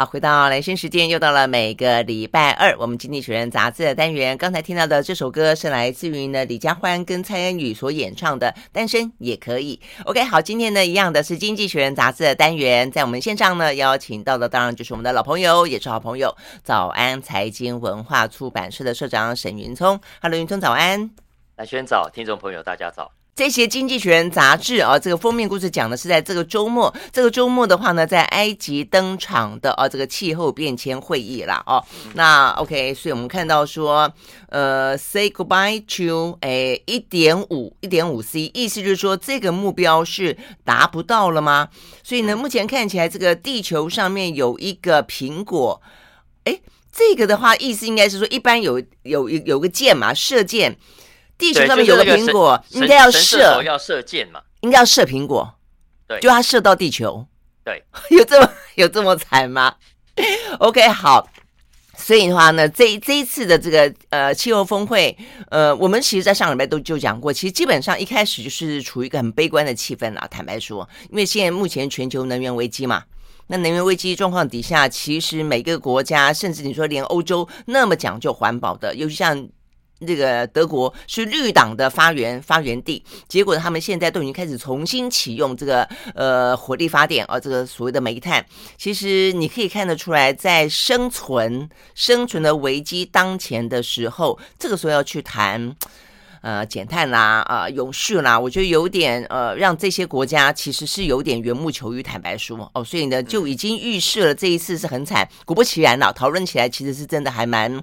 好，回到来生时间，又到了每个礼拜二，我们经济学人杂志的单元。刚才听到的这首歌是来自于呢李佳欢跟蔡恩宇所演唱的《单身也可以》。OK，好，今天呢一样的是经济学人杂志的单元，在我们线上呢邀请到的当然就是我们的老朋友，也是好朋友，早安财经文化出版社的社长沈云聪。Hello，云聪早安。来，轩早，听众朋友大家早。这些经济学人杂志啊，这个封面故事讲的是在这个周末，这个周末的话呢，在埃及登场的啊，这个气候变迁会议啦。哦。那 OK，所以我们看到说，呃，say goodbye to 诶一点五一点五 C，意思就是说这个目标是达不到了吗？所以呢，目前看起来这个地球上面有一个苹果，诶，这个的话意思应该是说，一般有有有个箭嘛，射箭。地球上面有个苹果，应该要射，要射箭嘛？应该要射苹果，对，就它射到地球，对，有这么有这么惨吗？OK，好，所以的话呢，这这一次的这个呃气候峰会，呃，我们其实在上礼拜都就讲过，其实基本上一开始就是处于一个很悲观的气氛啦。坦白说，因为现在目前全球能源危机嘛，那能源危机状况底下，其实每个国家，甚至你说连欧洲那么讲究环保的，尤其像。这个德国是绿党的发源发源地，结果他们现在都已经开始重新启用这个呃火力发电啊，这个所谓的煤炭。其实你可以看得出来，在生存生存的危机当前的时候，这个时候要去谈呃减碳啦啊、呃、永续啦，我觉得有点呃让这些国家其实是有点缘木求鱼。坦白说哦，所以呢就已经预示了这一次是很惨。果不其然了，讨论起来其实是真的还蛮。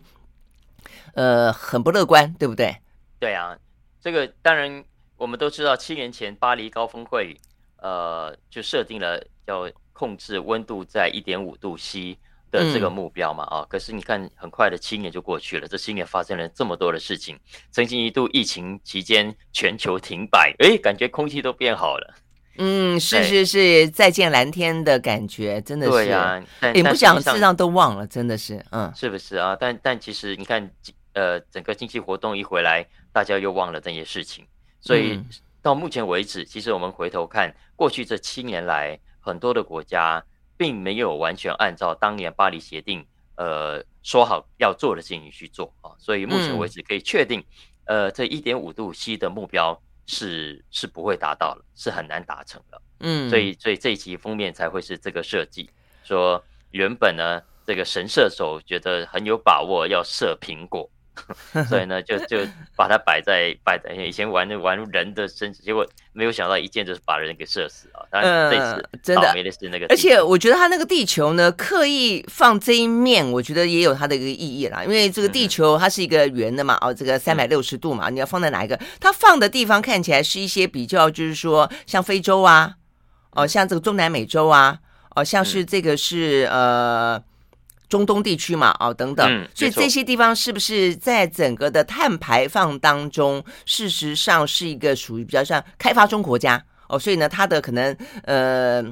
呃，很不乐观，对不对？对啊，这个当然我们都知道，七年前巴黎高峰会，呃，就设定了要控制温度在一点五度 C 的这个目标嘛，啊、嗯，可是你看，很快的七年就过去了，这七年发生了这么多的事情，曾经一度疫情期间全球停摆，哎，感觉空气都变好了。嗯，是是是，再见蓝天的感觉，真的是。对啊，也不想事实上都忘了，真的是，嗯，是不是啊？但但其实你看。呃，整个经济活动一回来，大家又忘了这些事情，所以到目前为止，其实我们回头看过去这七年来，很多的国家并没有完全按照当年巴黎协定呃说好要做的事情去做啊，所以目前为止可以确定，呃，这一点五度 C 的目标是是不会达到了，是很难达成的。嗯，所以所以这一期封面才会是这个设计，说原本呢这个神射手觉得很有把握要射苹果。所以呢，就就把它摆在摆在以前玩的玩人的身体，结果没有想到一箭就是把人给射死啊！当然这次真的倒霉的是那个，而且我觉得他那个地球呢，刻意放这一面，我觉得也有它的一个意义啦。因为这个地球它是一个圆的嘛，哦，这个三百六十度嘛，你要放在哪一个？它放的地方看起来是一些比较，就是说像非洲啊，哦，像这个中南美洲啊，哦，像是这个是呃。中东地区嘛，哦，等等，嗯，所以这些地方是不是在整个的碳排放当中，事实上是一个属于比较像开发中国家哦，所以呢，它的可能呃。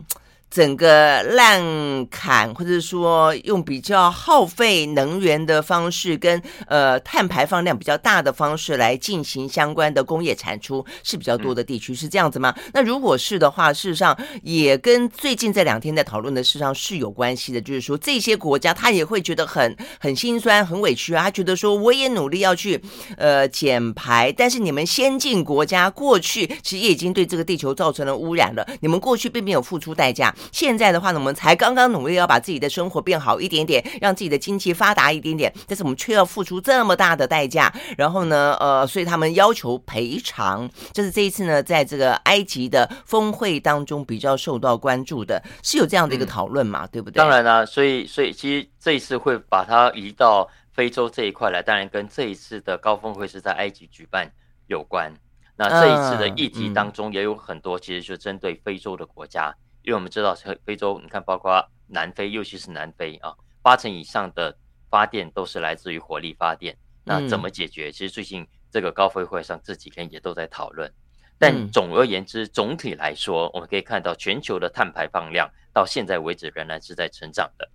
整个滥砍，或者说用比较耗费能源的方式，跟呃碳排放量比较大的方式来进行相关的工业产出是比较多的地区，是这样子吗？那如果是的话，事实上也跟最近这两天在讨论的事实上是有关系的，就是说这些国家他也会觉得很很心酸、很委屈啊，他觉得说我也努力要去呃减排，但是你们先进国家过去其实已经对这个地球造成了污染了，你们过去并没有付出代价。现在的话呢，我们才刚刚努力要把自己的生活变好一点点，让自己的经济发达一点点，但是我们却要付出这么大的代价。然后呢，呃，所以他们要求赔偿，这是这一次呢，在这个埃及的峰会当中比较受到关注的，是有这样的一个讨论嘛，嗯、对不对？当然啦、啊，所以所以其实这一次会把它移到非洲这一块来，当然跟这一次的高峰会是在埃及举办有关。那这一次的议题当中也有很多，其实就针对非洲的国家。因为我们知道，非洲，你看，包括南非，尤其是南非啊，八成以上的发电都是来自于火力发电。那怎么解决？其实最近这个高峰会上这几天也都在讨论。但总而言之，总体来说，我们可以看到全球的碳排放量到现在为止仍然是在成长的。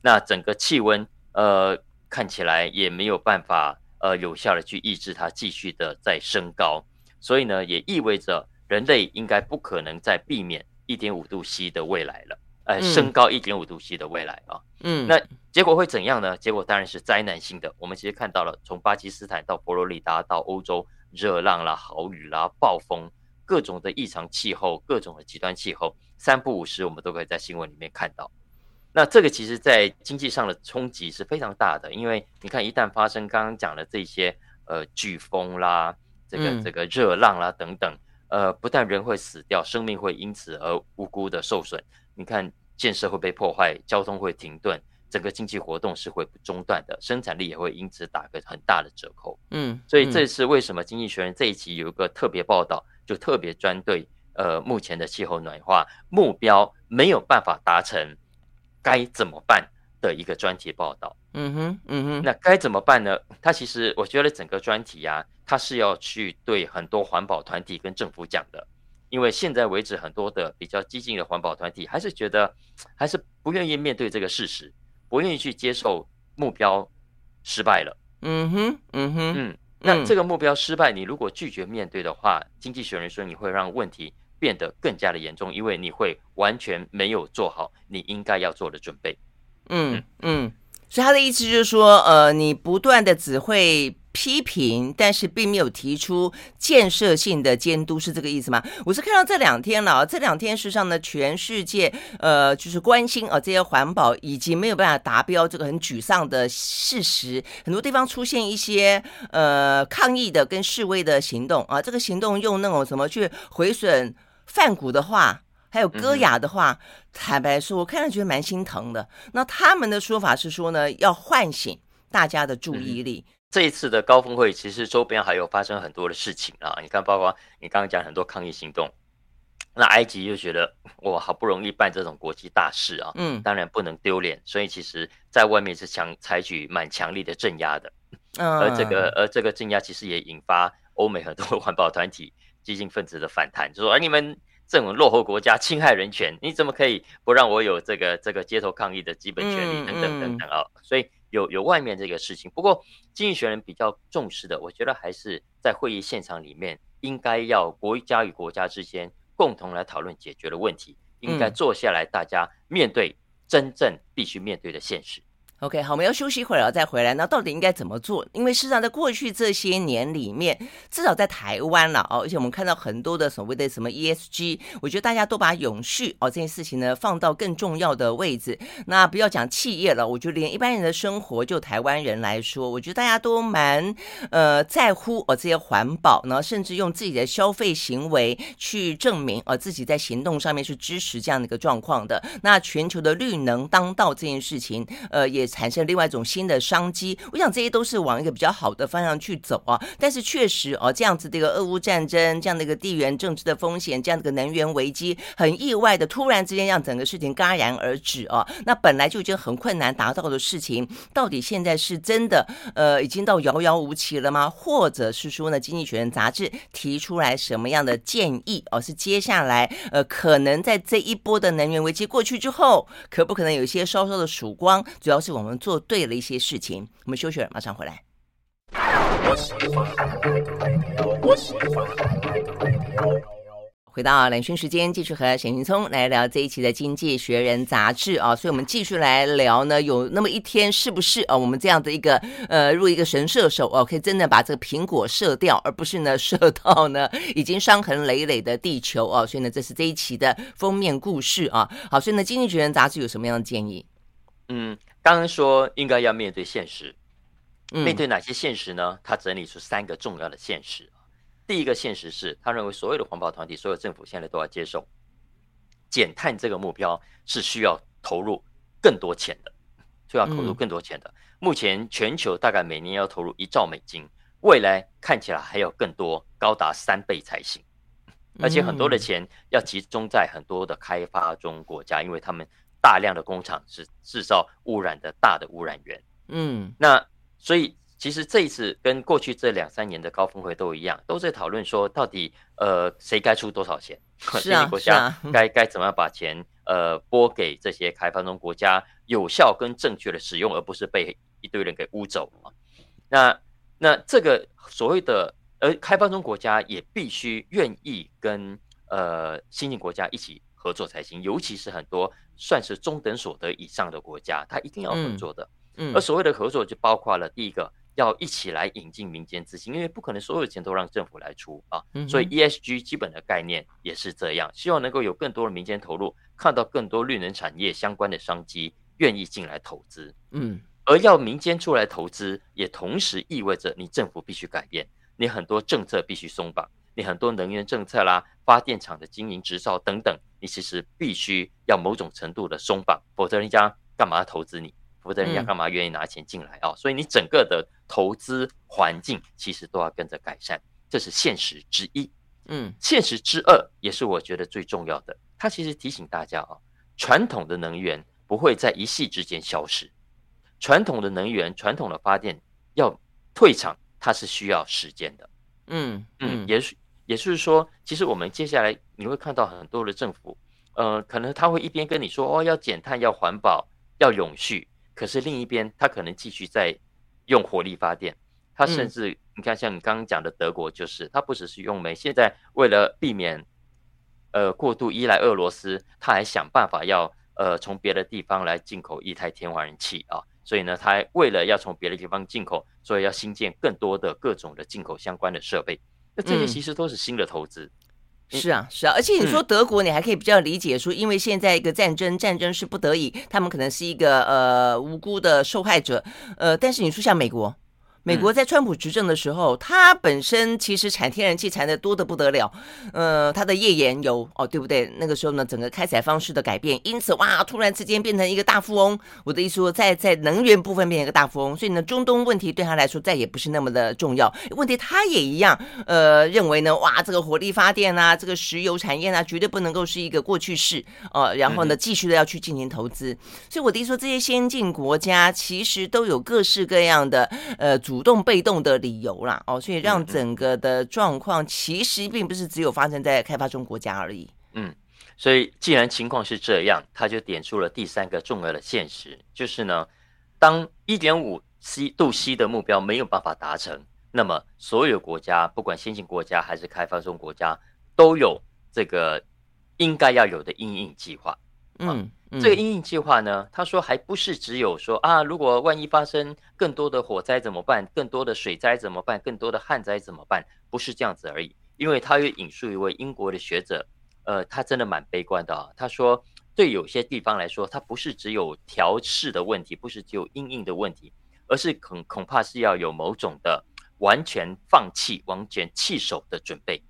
那整个气温，呃，看起来也没有办法呃有效的去抑制它继续的在升高。所以呢，也意味着人类应该不可能再避免。一点五度 C 的未来了，呃，升高一点五度 C 的未来啊。嗯，那结果会怎样呢？结果当然是灾难性的。我们其实看到了，从巴基斯坦到佛罗里达到欧洲，热浪啦、豪雨啦、暴风，各种的异常气候，各种的极端气候，三不五时我们都可以在新闻里面看到。那这个其实在经济上的冲击是非常大的，因为你看，一旦发生刚刚讲的这些呃飓风啦，这个这个热浪啦等等，呃，不但人会死掉，生命会因此而无辜的受损。你看，建设会被破坏，交通会停顿，整个经济活动是会不中断的，生产力也会因此打个很大的折扣。嗯，所以这是为什么《经济学人》这一期有一个特别报道，就特别专对呃目前的气候暖化目标没有办法达成。该怎么办的一个专题报道。嗯哼，嗯哼，那该怎么办呢？他其实我觉得整个专题啊，他是要去对很多环保团体跟政府讲的，因为现在为止很多的比较激进的环保团体还是觉得还是不愿意面对这个事实，不愿意去接受目标失败了。嗯哼，嗯哼，嗯，那这个目标失败，你如果拒绝面对的话，经济学人说你会让问题。变得更加的严重，因为你会完全没有做好你应该要做的准备。嗯嗯，所以他的意思就是说，呃，你不断的只会批评，但是并没有提出建设性的监督，是这个意思吗？我是看到这两天了，这两天实际上呢，全世界呃就是关心啊、呃、这些环保以及没有办法达标这个很沮丧的事实，很多地方出现一些呃抗议的跟示威的行动啊、呃，这个行动用那种什么去毁损。梵谷的话，还有歌雅的话，嗯、坦白说，我看了觉得蛮心疼的。那他们的说法是说呢，要唤醒大家的注意力。嗯、这一次的高峰会，其实周边还有发生很多的事情啊。你看，包括你刚刚讲很多抗议行动，那埃及就觉得我好不容易办这种国际大事啊，嗯，当然不能丢脸，所以其实在外面是强采取蛮强力的镇压的。嗯，而这个而这个镇压其实也引发欧美很多 环保团体。激进分子的反弹，就说：“哎你们这种落后国家侵害人权，你怎么可以不让我有这个这个街头抗议的基本权利等等等等啊？”所以有有外面这个事情。不过，经济学人比较重视的，我觉得还是在会议现场里面，应该要国家与国家之间共同来讨论解决的问题，应该坐下来，大家面对真正必须面对的现实。OK，好，我们要休息一会儿，然后再回来。那到底应该怎么做？因为事实上，在过去这些年里面，至少在台湾了哦，而且我们看到很多的所谓的什么 ESG，我觉得大家都把永续哦这件事情呢放到更重要的位置。那不要讲企业了，我觉得连一般人的生活，就台湾人来说，我觉得大家都蛮呃在乎哦这些环保，然后甚至用自己的消费行为去证明哦自己在行动上面是支持这样的一个状况的。那全球的绿能当道这件事情，呃也。产生另外一种新的商机，我想这些都是往一个比较好的方向去走啊。但是确实哦，这样子的一个俄乌战争，这样的一个地缘政治的风险，这样的一个能源危机，很意外的突然之间让整个事情戛然而止啊。那本来就已经很困难达到的事情，到底现在是真的呃已经到遥遥无期了吗？或者是说呢，《经济学人》杂志提出来什么样的建议哦？是接下来呃可能在这一波的能源危机过去之后，可不可能有一些稍稍的曙光？主要是我。我们做对了一些事情，我们休息了，马上回来。回到蓝轩时间，继续和沈云聪来聊这一期的《经济学人》杂志啊，所以我们继续来聊呢，有那么一天是不是啊？我们这样的一个呃，入一个神射手哦，可以真的把这个苹果射掉，而不是呢射到呢已经伤痕累累的地球啊。所以呢，这是这一期的封面故事啊。好，所以呢，《经济学人》杂志有什么样的建议？嗯。刚刚说应该要面对现实，面对哪些现实呢？他整理出三个重要的现实。第一个现实是他认为所有的环保团体、所有政府现在都要接受减碳这个目标是需要投入更多钱的，需要投入更多钱的。目前全球大概每年要投入一兆美金，未来看起来还要更多，高达三倍才行。而且很多的钱要集中在很多的开发中国家，因为他们。大量的工厂是制造污染的大的污染源，嗯，那所以其实这一次跟过去这两三年的高峰会都一样，都在讨论说到底呃谁该出多少钱，是啊，国家该该怎么样把钱呃拨给这些开发中国家有效跟正确的使用，而不是被一堆人给污走啊。那那这个所谓的而开发中国家也必须愿意跟呃新兴国家一起。合作才行。尤其是很多算是中等所得以上的国家，它一定要合作的。嗯，而所谓的合作就包括了第一个。要一起来引进民间资金，因为不可能所有钱都让政府来出啊，所以 ESG 基本的概念也是这样，希望能够有更多的民间投入，看到更多绿能产业相关的商机，愿意进来投资。嗯，而要民间出来投资，也同时意味着你政府必须改变，你很多政策必须松绑，你很多能源政策啦、发电厂的经营执照等等，你其实必须要某种程度的松绑，否则人家干嘛投资你？否则人家干嘛愿意拿钱进来啊？所以你整个的投资环境其实都要跟着改善，这是现实之一。嗯，现实之二也是我觉得最重要的。它其实提醒大家啊，传统的能源不会在一夕之间消失，传统的能源、传统的发电要退场，它是需要时间的。嗯嗯，也是，也就是说，其实我们接下来你会看到很多的政府，呃，可能他会一边跟你说哦，要减碳、要环保、要永续。可是另一边，他可能继续在用火力发电，他甚至你看，像你刚刚讲的德国，就是他不只是用煤，现在为了避免呃过度依赖俄罗斯，他还想办法要呃从别的地方来进口液态天然气啊，所以呢，他还为了要从别的地方进口，所以要新建更多的各种的进口相关的设备，那这些其实都是新的投资。是啊，是啊，而且你说德国，你还可以比较理解说，因为现在一个战争，战争是不得已，他们可能是一个呃无辜的受害者，呃，但是你说像美国。美国在川普执政的时候，它本身其实产天然气产的多的不得了，呃，它的页岩油哦，对不对？那个时候呢，整个开采方式的改变，因此哇，突然之间变成一个大富翁。我的意思说，在在能源部分变成一个大富翁，所以呢，中东问题对他来说再也不是那么的重要。问题他也一样，呃，认为呢，哇，这个火力发电啊，这个石油产业啊，绝对不能够是一个过去式哦、呃。然后呢，继续的要去进行投资。所以我的意思说，这些先进国家其实都有各式各样的呃。主动被动的理由啦，哦，所以让整个的状况其实并不是只有发生在开发中国家而已。嗯，所以既然情况是这样，他就点出了第三个重要的现实，就是呢，当一点五 C 度 C 的目标没有办法达成，那么所有国家，不管先进国家还是开发中国家，都有这个应该要有的因应计划。嗯。这个阴应计划呢，他说还不是只有说啊，如果万一发生更多的火灾怎么办？更多的水灾怎么办？更多的旱灾怎么办？不是这样子而已。因为他又引述一位英国的学者，呃，他真的蛮悲观的啊。他说，对有些地方来说，它不是只有调适的问题，不是只有阴应的问题，而是恐恐怕是要有某种的完全放弃、完全弃守的准备。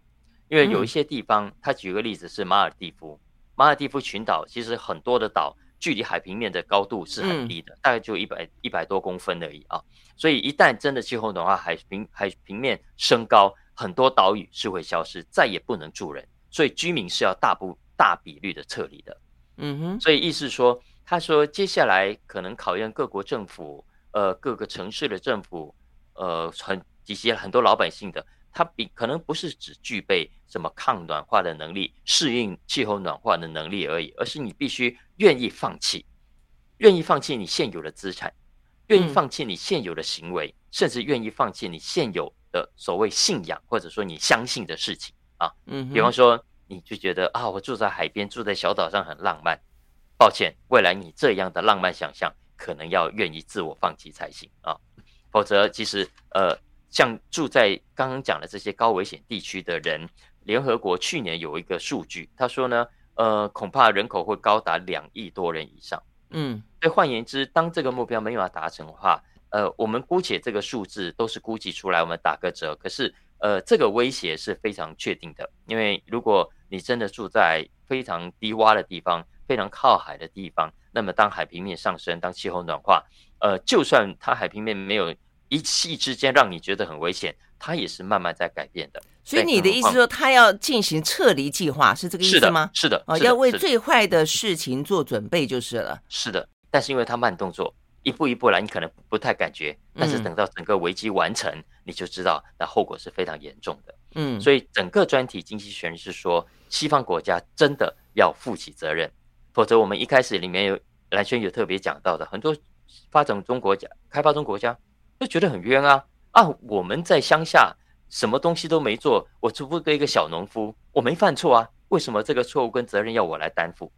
因为有一些地方，他举个例子是马尔蒂夫。马尔蒂夫群岛其实很多的岛距离海平面的高度是很低的，嗯、大概就一百一百多公分而已啊。所以一旦真的气候暖化，海平海平面升高，很多岛屿是会消失，再也不能住人，所以居民是要大部大比率的撤离的。嗯哼，所以意思说，他说接下来可能考验各国政府，呃，各个城市的政府，呃，很以及很多老百姓的。它比可能不是只具备什么抗暖化的能力、适应气候暖化的能力而已，而是你必须愿意放弃，愿意放弃你现有的资产，愿意放弃你现有的行为，嗯、甚至愿意放弃你现有的所谓信仰或者说你相信的事情啊。嗯，比方说你就觉得啊，我住在海边，住在小岛上很浪漫。抱歉，未来你这样的浪漫想象可能要愿意自我放弃才行啊，否则其实呃。像住在刚刚讲的这些高危险地区的人，联合国去年有一个数据，他说呢，呃，恐怕人口会高达两亿多人以上。嗯，所以换言之，当这个目标没有达成的话，呃，我们姑且这个数字都是估计出来，我们打个折。可是，呃，这个威胁是非常确定的，因为如果你真的住在非常低洼的地方，非常靠海的地方，那么当海平面上升，当气候暖化，呃，就算它海平面没有。一气之间让你觉得很危险，它也是慢慢在改变的。所以你的意思说，他要进行撤离计划，是这个意思吗？是的，是的，哦，要为最坏的事情做准备就是了。是的，但是因为他慢动作，一步一步来，你可能不太感觉，但是等到整个危机完成，嗯、你就知道那后果是非常严重的。嗯，所以整个专题经济学人是说，西方国家真的要负起责任，否则我们一开始里面有蓝轩有特别讲到的，很多发展中国家、开发中国家。就觉得很冤啊啊！我们在乡下什么东西都没做，我只不过一个小农夫，我没犯错啊，为什么这个错误跟责任要我来担负？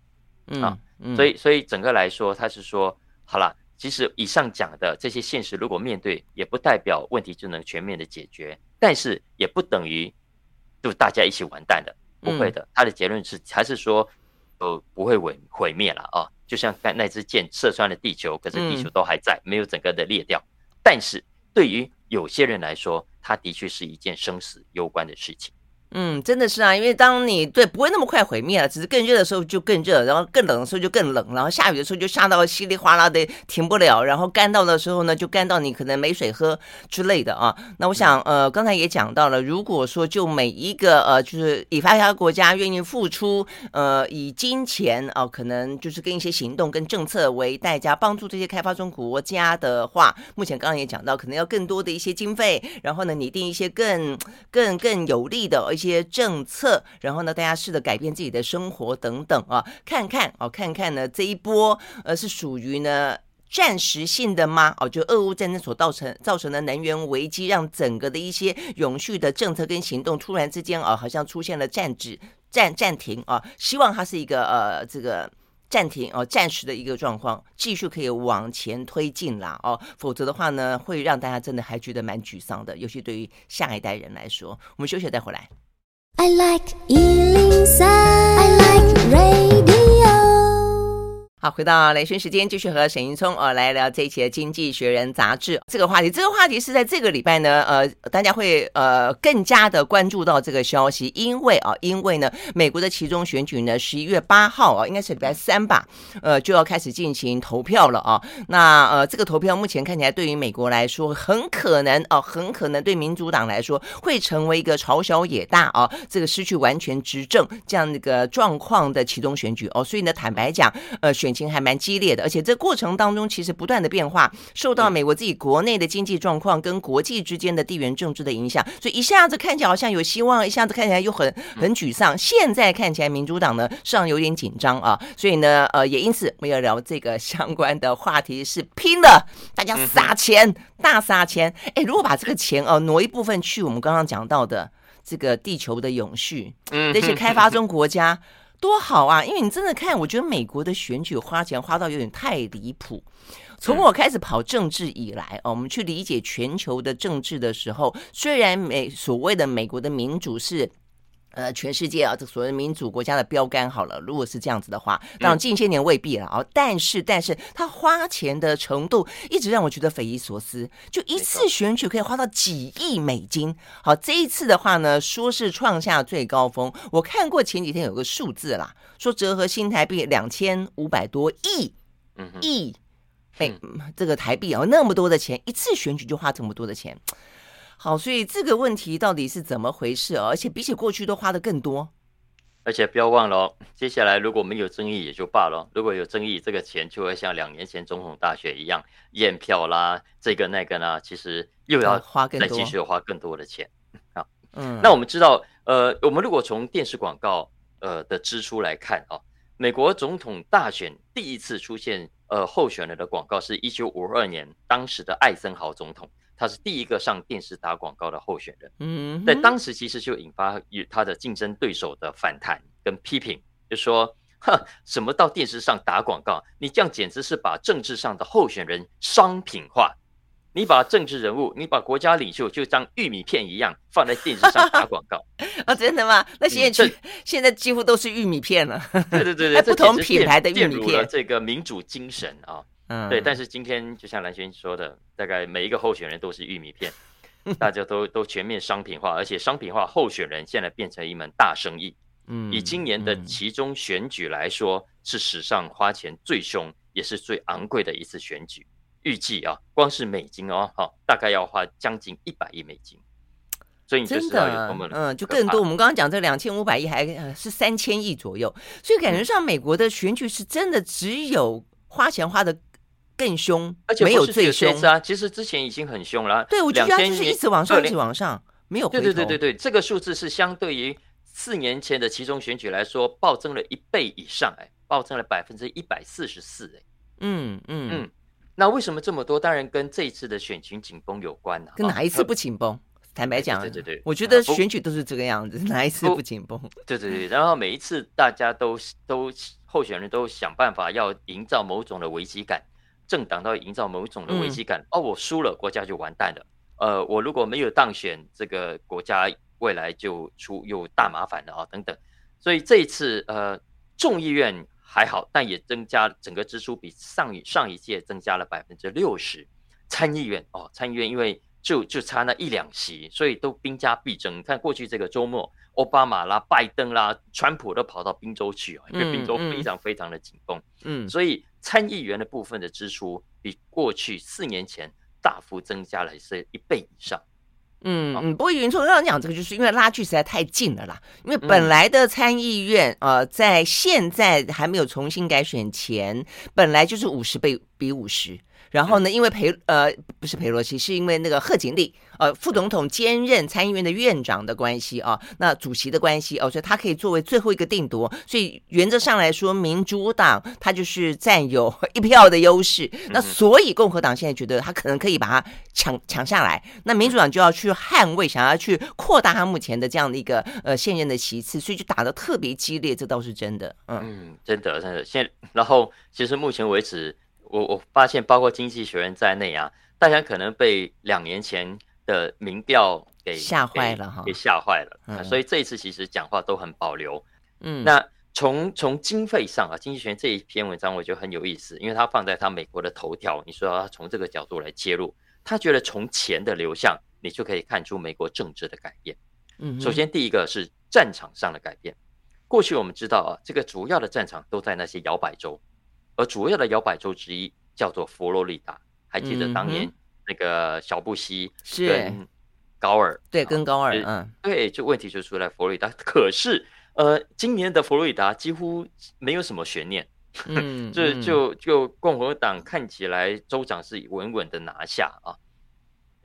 嗯、啊，嗯、所以所以整个来说，他是说，好了，其实以上讲的这些现实，如果面对，也不代表问题就能全面的解决，但是也不等于就大家一起完蛋了，不会的。嗯、他的结论是，还是说，呃，不会毁毁灭了啊，就像那那支箭射穿了地球，可是地球都还在，没有整个的裂掉。但是对于有些人来说，它的确是一件生死攸关的事情。嗯，真的是啊，因为当你对不会那么快毁灭了，只是更热的时候就更热，然后更冷的时候就更冷，然后下雨的时候就下到稀里哗啦的停不了，然后干到的时候呢就干到你可能没水喝之类的啊。那我想呃刚才也讲到了，如果说就每一个呃就是已发达国家愿意付出呃以金钱啊、可能就是跟一些行动跟政策为代价帮助这些开发中国家的话，目前刚刚也讲到，可能要更多的一些经费，然后呢拟定一些更更更有利的一些。些政策，然后呢，大家试着改变自己的生活等等啊，看看哦，看看呢这一波呃是属于呢暂时性的吗？哦，就俄乌战争所造成造成的能源危机，让整个的一些永续的政策跟行动突然之间啊，好像出现了暂止、暂暂停啊。希望它是一个呃这个暂停哦，暂时的一个状况，继续可以往前推进啦哦，否则的话呢，会让大家真的还觉得蛮沮丧的，尤其对于下一代人来说。我们休息再回来。I like 103, I like radio. 好，回到雷军时间，继续和沈云聪呃来聊这一期的《经济学人》杂志这个话题。这个话题是在这个礼拜呢，呃，大家会呃更加的关注到这个消息，因为啊，因为呢，美国的其中选举呢，十一月八号啊，应该是礼拜三吧，呃，就要开始进行投票了啊。那呃，这个投票目前看起来，对于美国来说，很可能哦、很可能对民主党来说，会成为一个朝小野大啊，这个失去完全执政这样的一个状况的其中选举哦。所以呢，坦白讲，呃，选情还蛮激烈的，而且这过程当中其实不断的变化，受到美国自己国内的经济状况跟国际之间的地缘政治的影响，所以一下子看起来好像有希望，一下子看起来又很很沮丧。现在看起来民主党呢，上有点紧张啊，所以呢，呃，也因此我们要聊这个相关的话题是拼了，大家撒钱，大撒钱。哎，如果把这个钱哦挪一部分去我们刚刚讲到的这个地球的永续，嗯，那些开发中国家。多好啊！因为你真的看，我觉得美国的选举花钱花到有点太离谱。从我开始跑政治以来，哦，我们去理解全球的政治的时候，虽然美所谓的美国的民主是。呃，全世界啊，这所谓民主国家的标杆好了。如果是这样子的话，当然近些年未必了啊。但是，但是他花钱的程度一直让我觉得匪夷所思。就一次选举可以花到几亿美金。好，这一次的话呢，说是创下最高峰。我看过前几天有个数字啦，说折合新台币两千五百多亿亿，哎，这个台币啊，那么多的钱，一次选举就花这么多的钱。好，所以这个问题到底是怎么回事哦？而且比起过去都花的更多，而且不要忘了哦，接下来如果没有争议也就罢了，如果有争议，这个钱就会像两年前总统大选一样验票啦，这个那个呢，其实又要花更多，再继续花更多的钱。好，嗯，那我们知道，呃，我们如果从电视广告呃的支出来看啊，美国总统大选第一次出现呃候选人的广告是一九五二年，当时的艾森豪总统。他是第一个上电视打广告的候选人，嗯，在当时其实就引发与他的竞争对手的反弹跟批评，就说，哼，什么到电视上打广告？你这样简直是把政治上的候选人商品化，你把政治人物，你把国家领袖就当玉米片一样放在电视上打广告啊、哦？真的吗？那现在、嗯、现在几乎都是玉米片了，对对对对，不同品牌的玉米片，这个民主精神啊。嗯，对，但是今天就像蓝轩说的，大概每一个候选人都是玉米片，大家都都全面商品化，而且商品化候选人现在变成一门大生意。嗯，以今年的其中选举来说，嗯、是史上花钱最凶也是最昂贵的一次选举。预计啊，光是美金哦，哈，大概要花将近一百亿美金。所以你就知道有多么嗯，就更多。我们刚刚讲这两千五百亿还是三千亿左右，所以感觉上美国的选举是真的只有花钱花的。更凶，而且没有最凶啊！其实之前已经很凶了。对，我觉得它就是一直往上，一直往上，没有回头。对对对对对，这个数字是相对于四年前的其中选举来说，暴增了一倍以上，哎，暴增了百分之一百四十四，哎，嗯嗯嗯。那为什么这么多？当然跟这一次的选情紧绷有关呢。跟哪一次不紧绷？坦白讲，对对对，我觉得选举都是这个样子，哪一次不紧绷？对对对，然后每一次大家都都候选人都想办法要营造某种的危机感，政党都要营造某种的危机感。哦，我输了，国家就完蛋了。呃，我如果没有当选，这个国家未来就出有大麻烦了啊，等等。所以这一次，呃，众议院还好，但也增加整个支出比上一上一届增加了百分之六十。参议院哦，参议院因为就就差那一两席，所以都兵家必争。你看过去这个周末，奥巴马啦、拜登啦、川普都跑到宾州去啊，因为宾州非常非常的紧绷。嗯，所以参议员的部分的支出比过去四年前大幅增加了是一倍以上。嗯嗯，不过云聪让你讲这个，就是因为拉距实在太近了啦。因为本来的参议院，呃，在现在还没有重新改选前，本来就是五十倍比五十。然后呢，因为裴呃不是裴洛西，是因为那个贺锦丽呃副总统兼任参议院的院长的关系啊，那主席的关系哦，所以他可以作为最后一个定夺。所以原则上来说，民主党他就是占有 一票的优势。那所以共和党现在觉得他可能可以把它抢抢下来，那民主党就要去捍卫，想要去扩大他目前的这样的一个呃现任的席次，所以就打得特别激烈，这倒是真的。嗯嗯，真的真的。现然后其实目前为止。我我发现，包括经济学人在内啊，大家可能被两年前的民调给吓坏了哈，给吓坏了。嗯，所以这一次其实讲话都很保留。嗯，那从从经费上啊，经济学人这一篇文章我觉得很有意思，因为他放在他美国的头条，你说要从这个角度来切入，他觉得从钱的流向，你就可以看出美国政治的改变。嗯，首先第一个是战场上的改变。过去我们知道啊，这个主要的战场都在那些摇摆州。而主要的摇摆州之一叫做佛罗里达，还记得当年那个小布希跟高尔，对，跟高尔，嗯，对，就问题就出在佛罗里达。可是，呃，今年的佛罗里达几乎没有什么悬念，嗯，就就就共和党看起来州长是稳稳的拿下啊。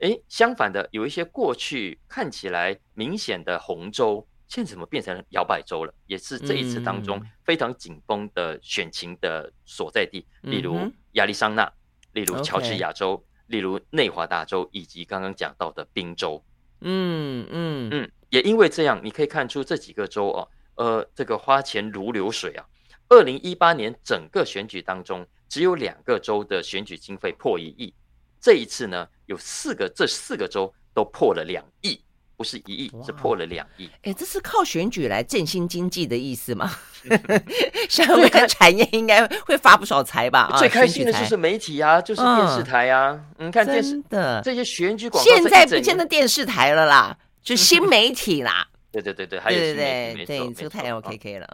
诶，相反的，有一些过去看起来明显的红州。现在怎么变成摇摆州了？也是这一次当中非常紧绷的选情的所在地，嗯、例如亚利桑那，例如乔治亚州.例如内华达州，以及刚刚讲到的宾州。嗯嗯嗯，也因为这样，你可以看出这几个州哦，呃，这个花钱如流水啊。二零一八年整个选举当中，只有两个州的选举经费破一亿，这一次呢，有四个，这四个州都破了两亿。不是一亿，是破了两亿。哎，这是靠选举来振兴经济的意思吗？相关产业应该会发不少财吧？最开心的就是媒体啊，就是电视台啊。你看电视的这些选举广告，现在不见得电视台了啦，就新媒体啦。对对对对，还有新媒体，对，这个太 OKK 了，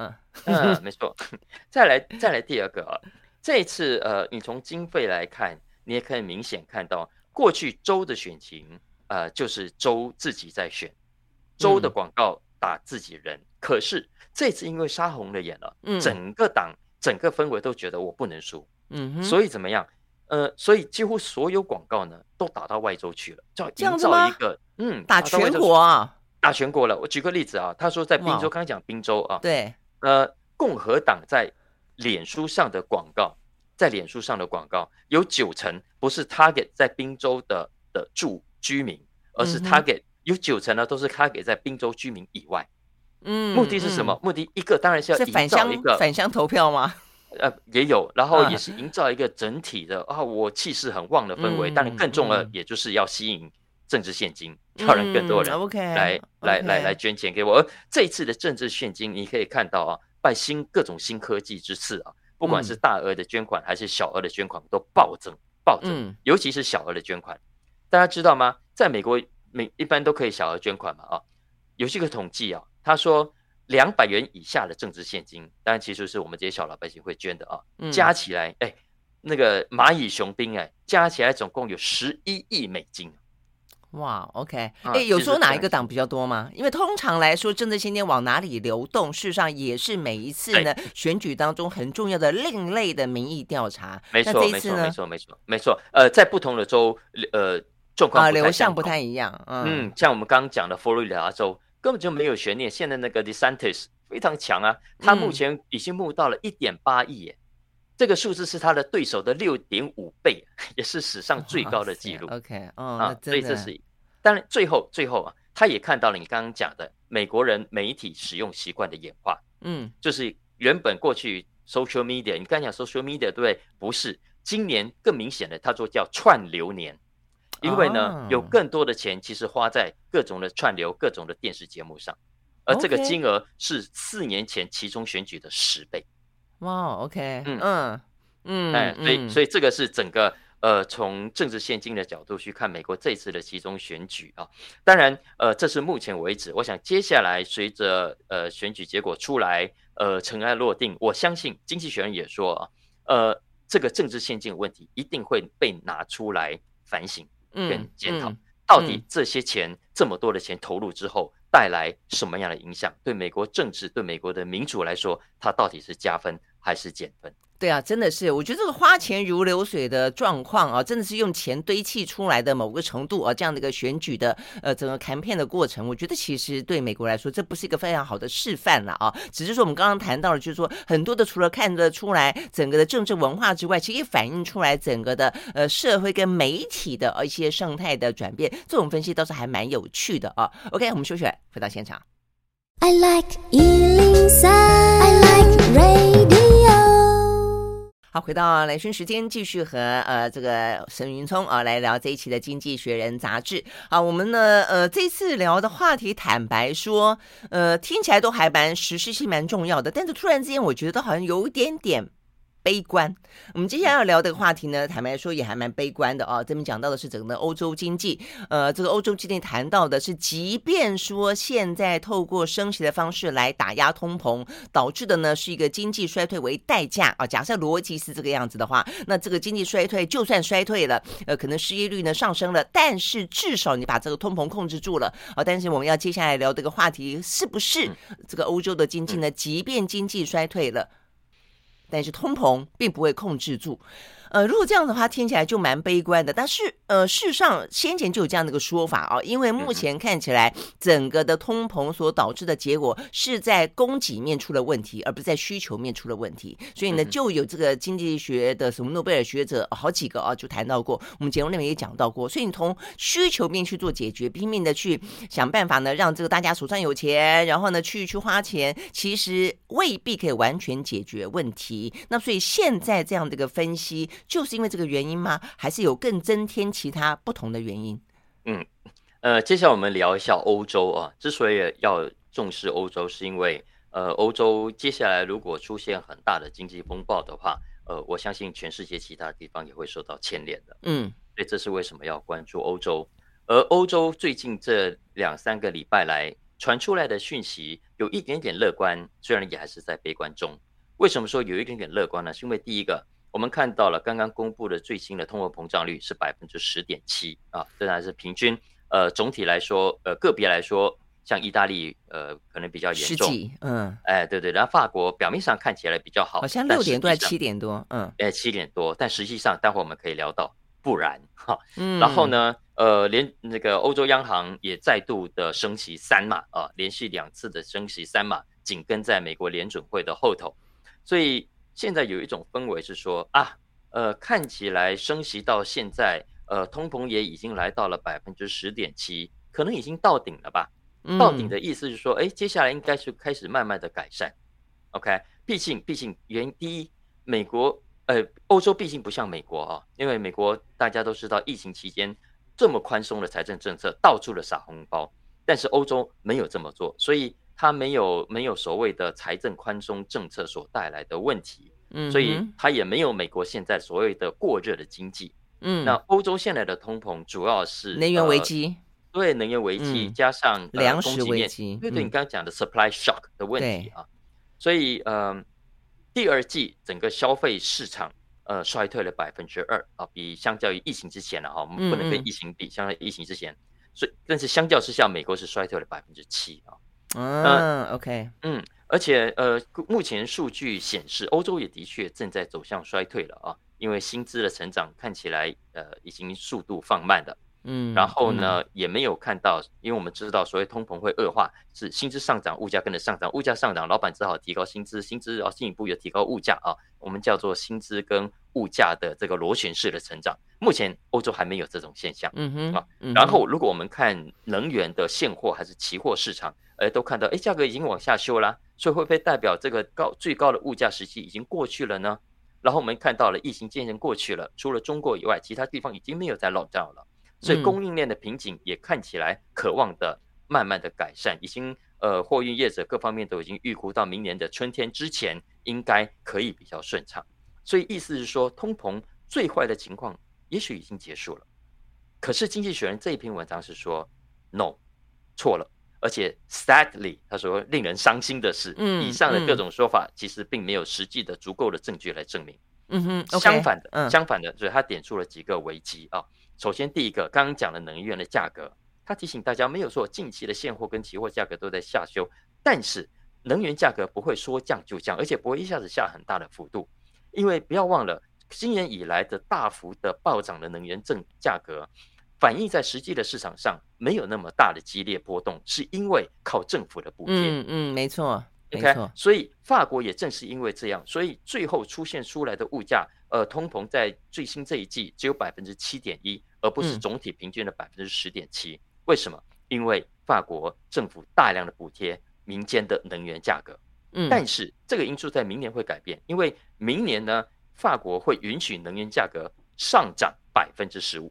嗯嗯，没错。再来再来第二个啊，这一次呃，你从经费来看，你也可以明显看到过去州的选情。呃，就是州自己在选，州的广告打自己人。嗯、可是这次因为杀红了眼了，嗯、整个党整个氛围都觉得我不能输，嗯哼，所以怎么样？呃，所以几乎所有广告呢都打到外州去了，叫营造一个嗯打全国啊，打全国了。我举个例子啊，他说在宾州，刚刚讲宾州啊，对，呃，共和党在脸书上的广告，在脸书上的广告有九成不是 target 在宾州的的住。居民，而是他给有九成呢，都是他给在宾州居民以外。嗯，目的是什么？嗯、目的一个当然是要营造一个返乡投票吗？呃，也有，然后也是营造一个整体的啊，我气势很旺的氛围。当然、嗯，更重要，也就是要吸引政治现金，要让、嗯、更多人来、嗯、来来来，来捐钱给我。而这一次的政治现金，你可以看到啊，拜新各种新科技之赐啊，不管是大额的捐款还是小额的捐款，都暴增暴增，嗯、尤其是小额的捐款。大家知道吗？在美国，每一般都可以小额捐款嘛啊。有这个统计啊，他说两百元以下的政治现金，当然其实是我们这些小老百姓会捐的啊。加起来，哎，那个蚂蚁雄兵哎，加起来总共有十一亿美金。哇，OK，哎，有说哪一个党比较多吗？因为通常来说，政治现金往哪里流动，事实上也是每一次呢选举当中很重要的另类的民意调查。没错，没错，没错，没错，没错。呃，在不同的州，呃。状况流向不太一样，嗯，嗯，像我们刚刚讲的佛罗里达州根本就没有悬念，现在那个 DeSantis 非常强啊，他目前已经募到了一点八亿耶，这个数字是他的对手的六点五倍，也是史上最高的记录。OK，哦，啊，所以这是当然最后最后啊，他也看到了你刚刚讲的美国人媒体使用习惯的演化，嗯，就是原本过去 social media，你刚才讲 social media 对不对？不是，今年更明显的，他说叫串流年，因为呢有更多的钱其实花在各种的串流、各种的电视节目上，而这个金额是四年前其中选举的十倍。哇，OK，嗯嗯嗯，哎，所以所以这个是整个。呃，从政治现金的角度去看美国这次的其中选举啊，当然，呃，这是目前为止。我想接下来随着呃选举结果出来，呃，尘埃落定，我相信经济学人也说啊，呃，这个政治现金的问题一定会被拿出来反省跟检讨，到底这些钱这么多的钱投入之后带来什么样的影响？对美国政治，对美国的民主来说，它到底是加分还是减分？对啊，真的是，我觉得这个花钱如流水的状况啊，真的是用钱堆砌出来的某个程度啊，这样的一个选举的呃整个谈判的过程，我觉得其实对美国来说，这不是一个非常好的示范了啊。只是说我们刚刚谈到了，就是说很多的除了看得出来整个的政治文化之外，其实也反映出来整个的呃社会跟媒体的一些生态的转变。这种分析倒是还蛮有趣的啊。OK，我们休息，回到现场。I like 103, I like radio 回到来讯时间，继续和呃这个沈云聪啊来聊这一期的《经济学人》杂志。好，我们呢呃这次聊的话题，坦白说，呃听起来都还蛮实施性蛮重要的，但是突然之间，我觉得好像有一点点。悲观。我们接下来要聊这个话题呢，坦白说也还蛮悲观的啊。这边讲到的是整个欧洲经济，呃，这个欧洲经济谈到的是，即便说现在透过升息的方式来打压通膨，导致的呢是一个经济衰退为代价啊。假设逻辑是这个样子的话，那这个经济衰退就算衰退了，呃，可能失业率呢上升了，但是至少你把这个通膨控制住了啊。但是我们要接下来聊这个话题，是不是这个欧洲的经济呢？即便经济衰退了，但是通膨并不会控制住。呃，如果这样的话，听起来就蛮悲观的。但是，呃，事实上先前就有这样的一个说法啊，因为目前看起来整个的通膨所导致的结果是在供给面出了问题，而不是在需求面出了问题。所以呢，就有这个经济学的什么诺贝尔学者好几个啊，就谈到过，我们节目里面也讲到过。所以你从需求面去做解决，拼命的去想办法呢，让这个大家手上有钱，然后呢去去花钱，其实未必可以完全解决问题。那所以现在这样的一个分析。就是因为这个原因吗？还是有更增添其他不同的原因？嗯，呃，接下来我们聊一下欧洲啊。之所以要重视欧洲，是因为呃，欧洲接下来如果出现很大的经济风暴的话，呃，我相信全世界其他地方也会受到牵连的。嗯，所以这是为什么要关注欧洲。而欧洲最近这两三个礼拜来传出来的讯息有一点点乐观，虽然也还是在悲观中。为什么说有一点点乐观呢？是因为第一个。我们看到了刚刚公布的最新的通货膨胀率是百分之十点七啊，这还是平均。呃，总体来说，呃，个别来说，像意大利，呃，可能比较严重。嗯，哎，对对。然后法国表面上看起来比较好，好像六点多还七点多？嗯，哎，七点多。但实际上，待会我们可以聊到，不然哈。嗯。然后呢，呃，连那个欧洲央行也再度的升息三码啊，连续两次的升息三码，紧跟在美国联准会的后头，所以。现在有一种氛围是说啊，呃，看起来升息到现在，呃，通膨也已经来到了百分之十点七，可能已经到顶了吧？到顶的意思是说，哎，接下来应该是开始慢慢的改善。OK，毕竟毕竟原因第一，美国呃，欧洲毕竟不像美国啊，因为美国大家都知道疫情期间这么宽松的财政政策，到处的撒红包，但是欧洲没有这么做，所以。它没有没有所谓的财政宽松政策所带来的问题，嗯，所以它也没有美国现在所谓的过热的经济，嗯，那欧洲现在的通膨主要是能源危机，呃，对，能源危机，嗯，加上粮食危机，对对，你刚刚讲的 supply shock 的问题啊，所以呃，第二季整个消费市场呃衰退了百分之二啊，比相较于疫情之前了哈，我们不能跟疫情比，相较于疫情之前，所以但是相较之下，美国是衰退了百分之七啊。嗯，OK，嗯，而且呃，目前数据显示，欧洲也的确正在走向衰退了啊，因为薪资的成长看起来呃已经速度放慢了，嗯，然后呢、嗯、也没有看到，因为我们知道所谓通膨会恶化，是薪资上涨，物价跟着上涨，物价上涨，老板只好提高薪资，薪资要进一步又提高物价啊，我们叫做薪资跟物价的这个螺旋式的成长。目前欧洲还没有这种现象，嗯哼啊。然后如果我们看能源的现货还是期货市场，呃，都看到，哎，价格已经往下修啦，所以会不会代表这个高最高的物价时期已经过去了呢？然后我们看到了疫情渐渐过去了，除了中国以外，其他地方已经没有在 lockdown 了，所以供应链的瓶颈也看起来渴望的慢慢的改善，已经呃货运业者各方面都已经预估到明年的春天之前应该可以比较顺畅，所以意思是说通膨最坏的情况。也许已经结束了，可是《经济学人》这一篇文章是说，no，错了，而且 sadly，他说令人伤心的是，嗯，以上的各种说法其实并没有实际的足够的证据来证明，嗯哼，相反的，嗯，相反的，所以他点出了几个危机啊。首先，第一个，刚刚讲的能源的价格，他提醒大家没有错，近期的现货跟期货价格都在下修，但是能源价格不会说降就降，而且不会一下子下很大的幅度，因为不要忘了。今年以来的大幅的暴涨的能源正价格，反映在实际的市场上没有那么大的激烈波动，是因为靠政府的补贴。嗯嗯，没错，没错。所以法国也正是因为这样，所以最后出现出来的物价，呃，通膨在最新这一季只有百分之七点一，而不是总体平均的百分之十点七。为什么？因为法国政府大量的补贴民间的能源价格。嗯，但是这个因素在明年会改变，因为明年呢。法国会允许能源价格上涨百分之十五，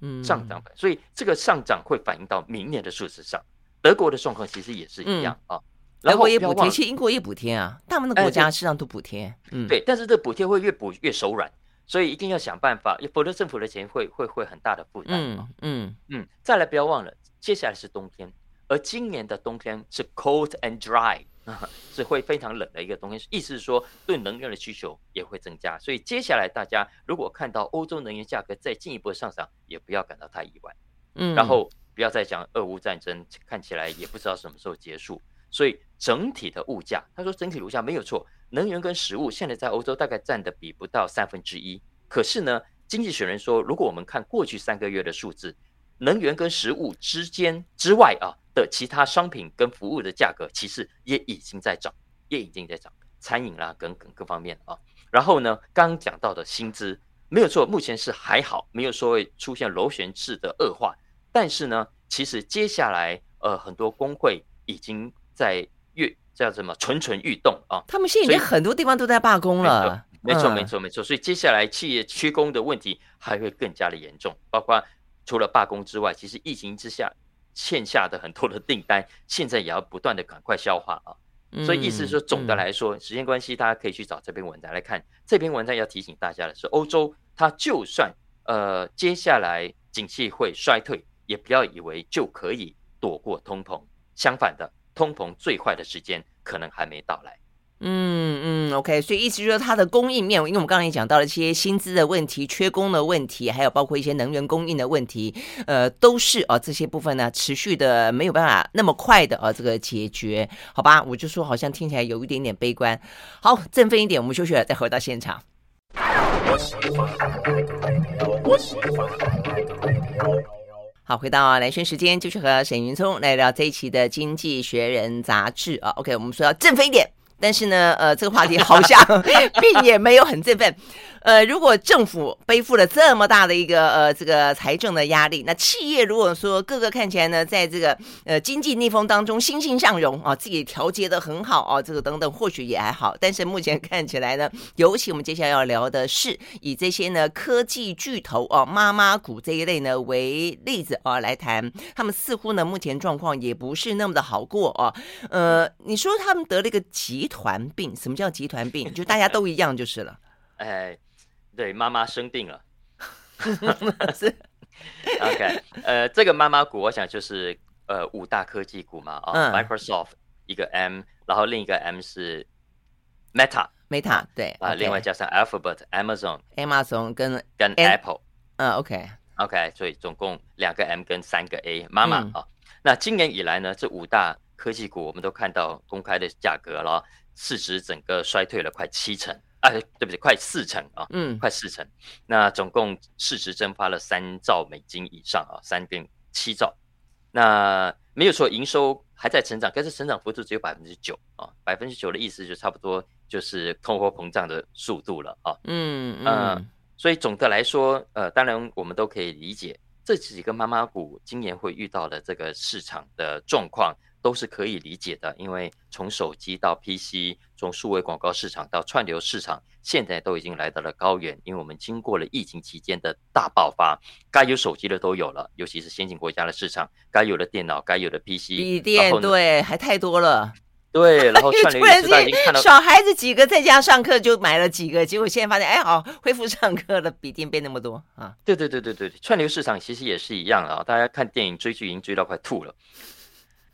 嗯，上涨，所以这个上涨会反映到明年的数字上。德国的状况其实也是一样啊，然后也补贴，其实英国也补贴啊，大部分的国家实际上都补贴，嗯，对，但是这补贴会越补越手软，所以一定要想办法，否则政府的钱会会会很大的负担，嗯嗯。嗯。再来，不要忘了，接下来是冬天，而今年的冬天是 cold and dry。是会非常冷的一个东西，意思是说对能源的需求也会增加，所以接下来大家如果看到欧洲能源价格再进一步的上涨，也不要感到太意外。嗯，然后不要再讲俄乌战争，看起来也不知道什么时候结束，所以整体的物价，他说整体物价没有错，能源跟食物现在在欧洲大概占的比不到三分之一，可是呢，经济学人说，如果我们看过去三个月的数字，能源跟食物之间之外啊。的其他商品跟服务的价格，其实也已经在涨，也已经在涨，餐饮啦，等等各方面啊。然后呢，刚讲到的薪资没有错，目前是还好，没有说会出现螺旋式的恶化。但是呢，其实接下来呃，很多工会已经在越叫什么蠢蠢欲动啊。他们现在已经很多地方都在罢工了。没错，没错，没错。所以接下来企业缺工的问题还会更加的严重，包括除了罢工之外，其实疫情之下。欠下的很多的订单，现在也要不断的赶快消化啊，所以意思是说，总的来说，时间关系，大家可以去找这篇文章来看。这篇文章要提醒大家的是，欧洲它就算呃接下来景气会衰退，也不要以为就可以躲过通膨，相反的，通膨最坏的时间可能还没到来。嗯嗯，OK，所以意思就是，它的供应面，因为我们刚才也讲到了一些薪资的问题、缺工的问题，还有包括一些能源供应的问题，呃，都是啊这些部分呢持续的没有办法那么快的啊这个解决，好吧？我就说好像听起来有一点点悲观。好，振奋一点，我们休息了再回到现场。好，回到兰萱时间，就是和沈云聪来聊这一期的《经济学人》杂志啊。OK，我们说要振奋一点。但是呢，呃，这个话题好像 并也没有很振奋。呃，如果政府背负了这么大的一个呃这个财政的压力，那企业如果说各个看起来呢，在这个呃经济逆风当中欣欣向荣啊，自己调节的很好啊，这个等等或许也还好。但是目前看起来呢，尤其我们接下来要聊的是以这些呢科技巨头啊妈妈股这一类呢为例子啊来谈，他们似乎呢目前状况也不是那么的好过啊。呃，你说他们得了一个集团病，什么叫集团病？就大家都一样就是了。哎。对，妈妈生病了。是，OK，呃，这个妈妈股，我想就是呃五大科技股嘛，啊、，Microsoft 一个 M，然后另一个 M 是 Meta，Meta 对，啊.另外加上 Alphabet，Amazon，Amazon 跟跟 Apple，嗯，OK，OK，、okay. okay, 所以总共两个 M 跟三个 A，妈妈啊。那今年以来呢，这五大科技股我们都看到公开的价格了，市值整个衰退了快七成。啊，对不起？快四成啊，嗯，快四成。那总共市值蒸发了三兆美金以上啊，三点七兆。那没有说营收还在成长，可是成长幅度只有百分之九啊，百分之九的意思就差不多就是通货膨胀的速度了啊。嗯嗯、呃，所以总的来说，呃，当然我们都可以理解这几个妈妈股今年会遇到的这个市场的状况。都是可以理解的，因为从手机到 PC，从数位广告市场到串流市场，现在都已经来到了高原。因为我们经过了疫情期间的大爆发，该有手机的都有了，尤其是先进国家的市场，该有的电脑、该有的 PC，笔电对，还太多了。对，然后 串流市场已经看到小孩子几个在家上课就买了几个，结果现在发现，哎，好，恢复上课了，笔电变那么多啊！对对对对对，串流市场其实也是一样啊，大家看电影追剧已经追到快吐了。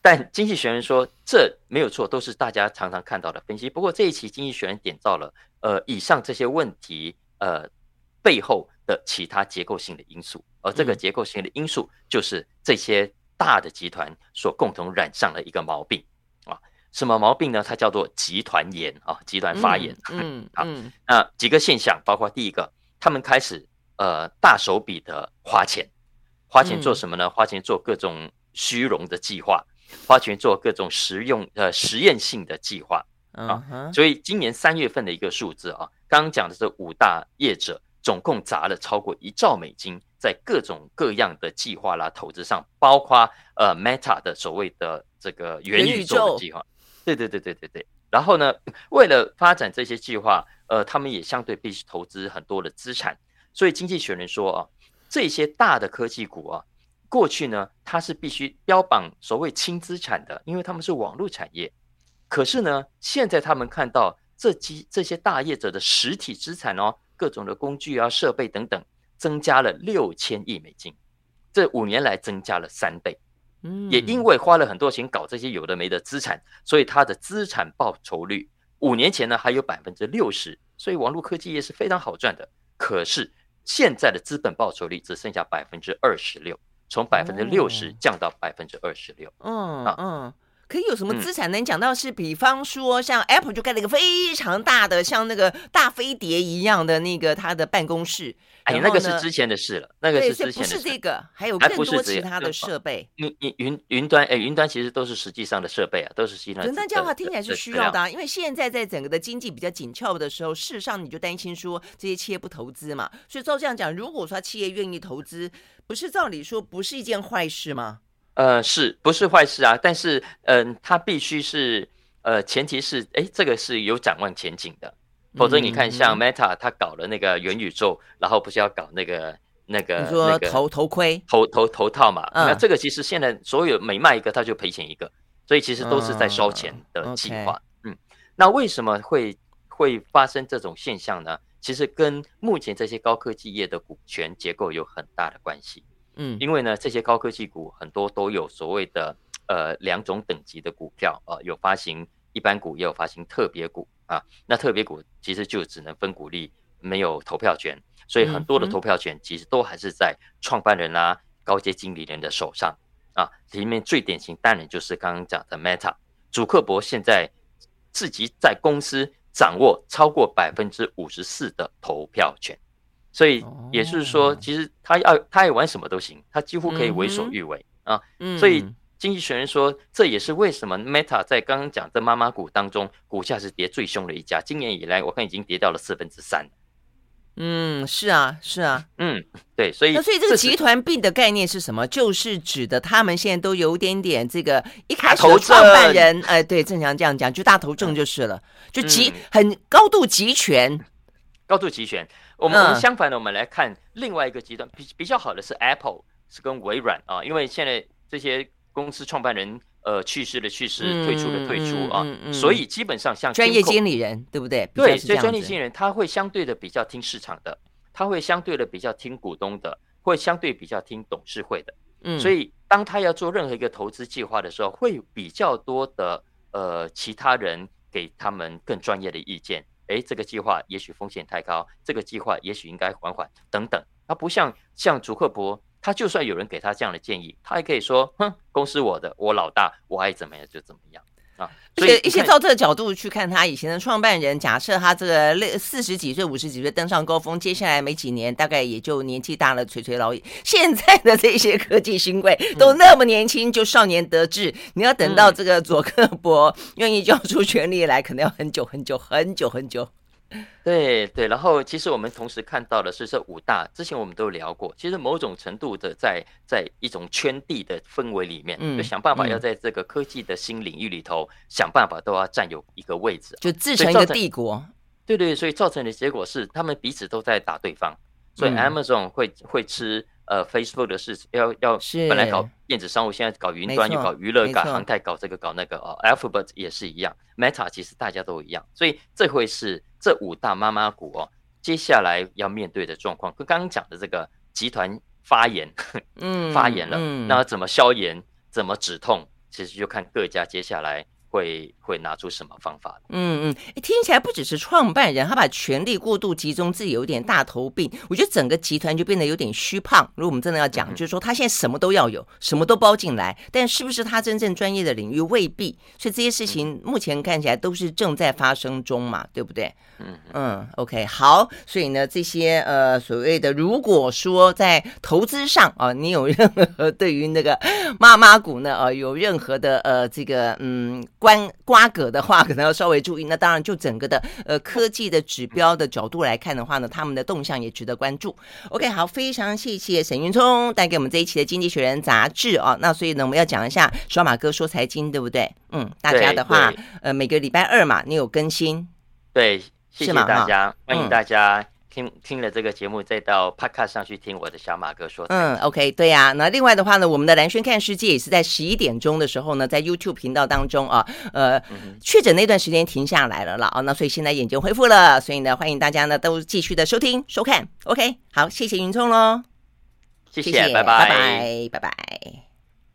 但经济学人说，这没有错，都是大家常常看到的分析。不过这一期经济学人点到了，呃，以上这些问题，呃，背后的其他结构性的因素，而这个结构性的因素就是这些大的集团所共同染上了一个毛病啊，什么毛病呢？它叫做集团炎啊，集团发炎。嗯，好，那几个现象，包括第一个，他们开始呃大手笔的花钱，花钱做什么呢？花钱做各种虚荣的计划。花钱做各种实用呃实验性的计划啊，所以今年三月份的一个数字啊，刚刚讲的这五大业者总共砸了超过一兆美金在各种各样的计划啦投资上，包括呃 Meta 的所谓的这个元宇宙的计划，对对对对对对。然后呢，为了发展这些计划，呃，他们也相对必须投资很多的资产，所以经济学人说啊，这些大的科技股啊。过去呢，它是必须标榜所谓轻资产的，因为他们是网络产业。可是呢，现在他们看到这几这些大业者的实体资产哦，各种的工具啊、设备等等，增加了六千亿美金，这五年来增加了三倍。嗯，也因为花了很多钱搞这些有的没的资产，所以它的资产报酬率五年前呢还有百分之六十，所以网络科技业是非常好赚的。可是现在的资本报酬率只剩下百分之二十六。从百分之六十降到百分之二十六。嗯嗯，可以有什么资产能讲到是？比方说，像 Apple 就盖了一个非常大的，像那个大飞碟一样的那个它的办公室。哎，那个是之前的事了，那个是之前的事。不是这个，还有更多其他的设备。你你云云端，哎，云端其实都是实际上的设备啊，都是实际上的。云端这样的话听起来是需要的，因为现在在整个的经济比较紧俏的时候，事实上你就担心说这些企业不投资嘛。所以照这样讲，如果说企业愿意投资，不是照理说不是一件坏事吗？呃，是不是坏事啊？但是，嗯、呃，它必须是，呃，前提是，哎，这个是有展望前景的。否则你看，像 Meta，它搞了那个元宇宙，然后不是要搞那个那个你说头头盔、头头头套嘛？那这个其实现在所有每卖一个，它就赔钱一个，所以其实都是在烧钱的计划。嗯，那为什么会会发生这种现象呢？其实跟目前这些高科技业的股权结构有很大的关系。嗯，因为呢，这些高科技股很多都有所谓的呃两种等级的股票啊，有发行一般股，也有发行特别股。啊，那特别股其实就只能分股利，没有投票权，所以很多的投票权其实都还是在创办人啊、高阶经理人的手上啊。里面最典型当然就是刚刚讲的 Meta，祖克伯现在自己在公司掌握超过百分之五十四的投票权，所以也就是说，其实他要他爱玩什么都行，他几乎可以为所欲为啊。所以。经济学人说，这也是为什么 Meta 在刚刚讲的妈妈股当中，股价是跌最凶的一家。今年以来，我看已经跌掉了四分之三。嗯，是啊，是啊，嗯，对，所以那所以这个集团病的概念是什么？就是指的他们现在都有点点这个一开始创办人，哎，对，正常这样讲，就大头症就是了，就集、嗯、很高度集权，高度集权。我们、嗯、我们相反的，我们来看另外一个极端，比比较好的是 Apple，是跟微软啊，因为现在这些。公司创办人呃去世的去世，退出的退出啊，所以基本上像专业经理人对不对？对，所以专业经理人他会相对的比较听市场的，他会相对的比较听股东的，会相对比较听董事会的。嗯，所以当他要做任何一个投资计划的时候，会比较多的呃其他人给他们更专业的意见。诶，这个计划也许风险太高，这个计划也许应该缓缓等等。他不像像祖克伯。他就算有人给他这样的建议，他还可以说：“哼，公司我的，我老大，我爱怎么样就怎么样。”啊。所以一些照这个角度去看，他以前的创办人，假设他这个六四十几岁、五十几岁登上高峰，接下来没几年，大概也就年纪大了，垂垂老矣。现在的这些科技新贵都那么年轻，就少年得志，你要等到这个佐克伯愿意交出权力来，可能要很久很久很久很久。对对，然后其实我们同时看到的是这五大，之前我们都聊过，其实某种程度的在在一种圈地的氛围里面，嗯、就想办法要在这个科技的新领域里头、嗯、想办法都要占有一个位置，就自成一个帝国。对对，所以造成的结果是他们彼此都在打对方，所以 Amazon 会、嗯、会吃。呃，Facebook 的事要要本来搞电子商务，现在搞云端，又搞娱乐，搞航太，搞这个搞那个哦。Alphabet 也是一样，Meta 其实大家都一样，所以这会是这五大妈妈股哦，接下来要面对的状况。跟刚刚讲的这个集团发言，嗯，发言了，嗯，那怎么消炎，怎么止痛，其实就看各家接下来。会会拿出什么方法？嗯嗯，听起来不只是创办人，他把权力过度集中，自己有点大头病。我觉得整个集团就变得有点虚胖。如果我们真的要讲，嗯、就是说他现在什么都要有，什么都包进来，但是不是他真正专业的领域未必。所以这些事情目前看起来都是正在发生中嘛，对不对？嗯嗯，OK，好。所以呢，这些呃所谓的，如果说在投资上啊、呃，你有任何 对于那个妈妈股呢，呃，有任何的呃这个嗯。关瓜葛的话，可能要稍微注意。那当然，就整个的呃科技的指标的角度来看的话呢，他们的动向也值得关注。OK，好，非常谢谢沈云聪带给我们这一期的《经济学人》杂志啊。那所以呢，我们要讲一下小马哥说财经，对不对？嗯，大家的话，呃，每个礼拜二嘛，你有更新？对，谢谢大家，欢迎大家。嗯听听了这个节目，再到 Podcast 上去听我的小马哥说。嗯，OK，对呀、啊。那另外的话呢，我们的蓝轩看世界也是在十一点钟的时候呢，在 YouTube 频道当中啊，呃，嗯、确诊那段时间停下来了了啊，那所以现在眼睛恢复了，所以呢，欢迎大家呢都继续的收听收看。OK，好，谢谢云聪喽，谢谢，谢谢拜拜，拜拜，拜拜。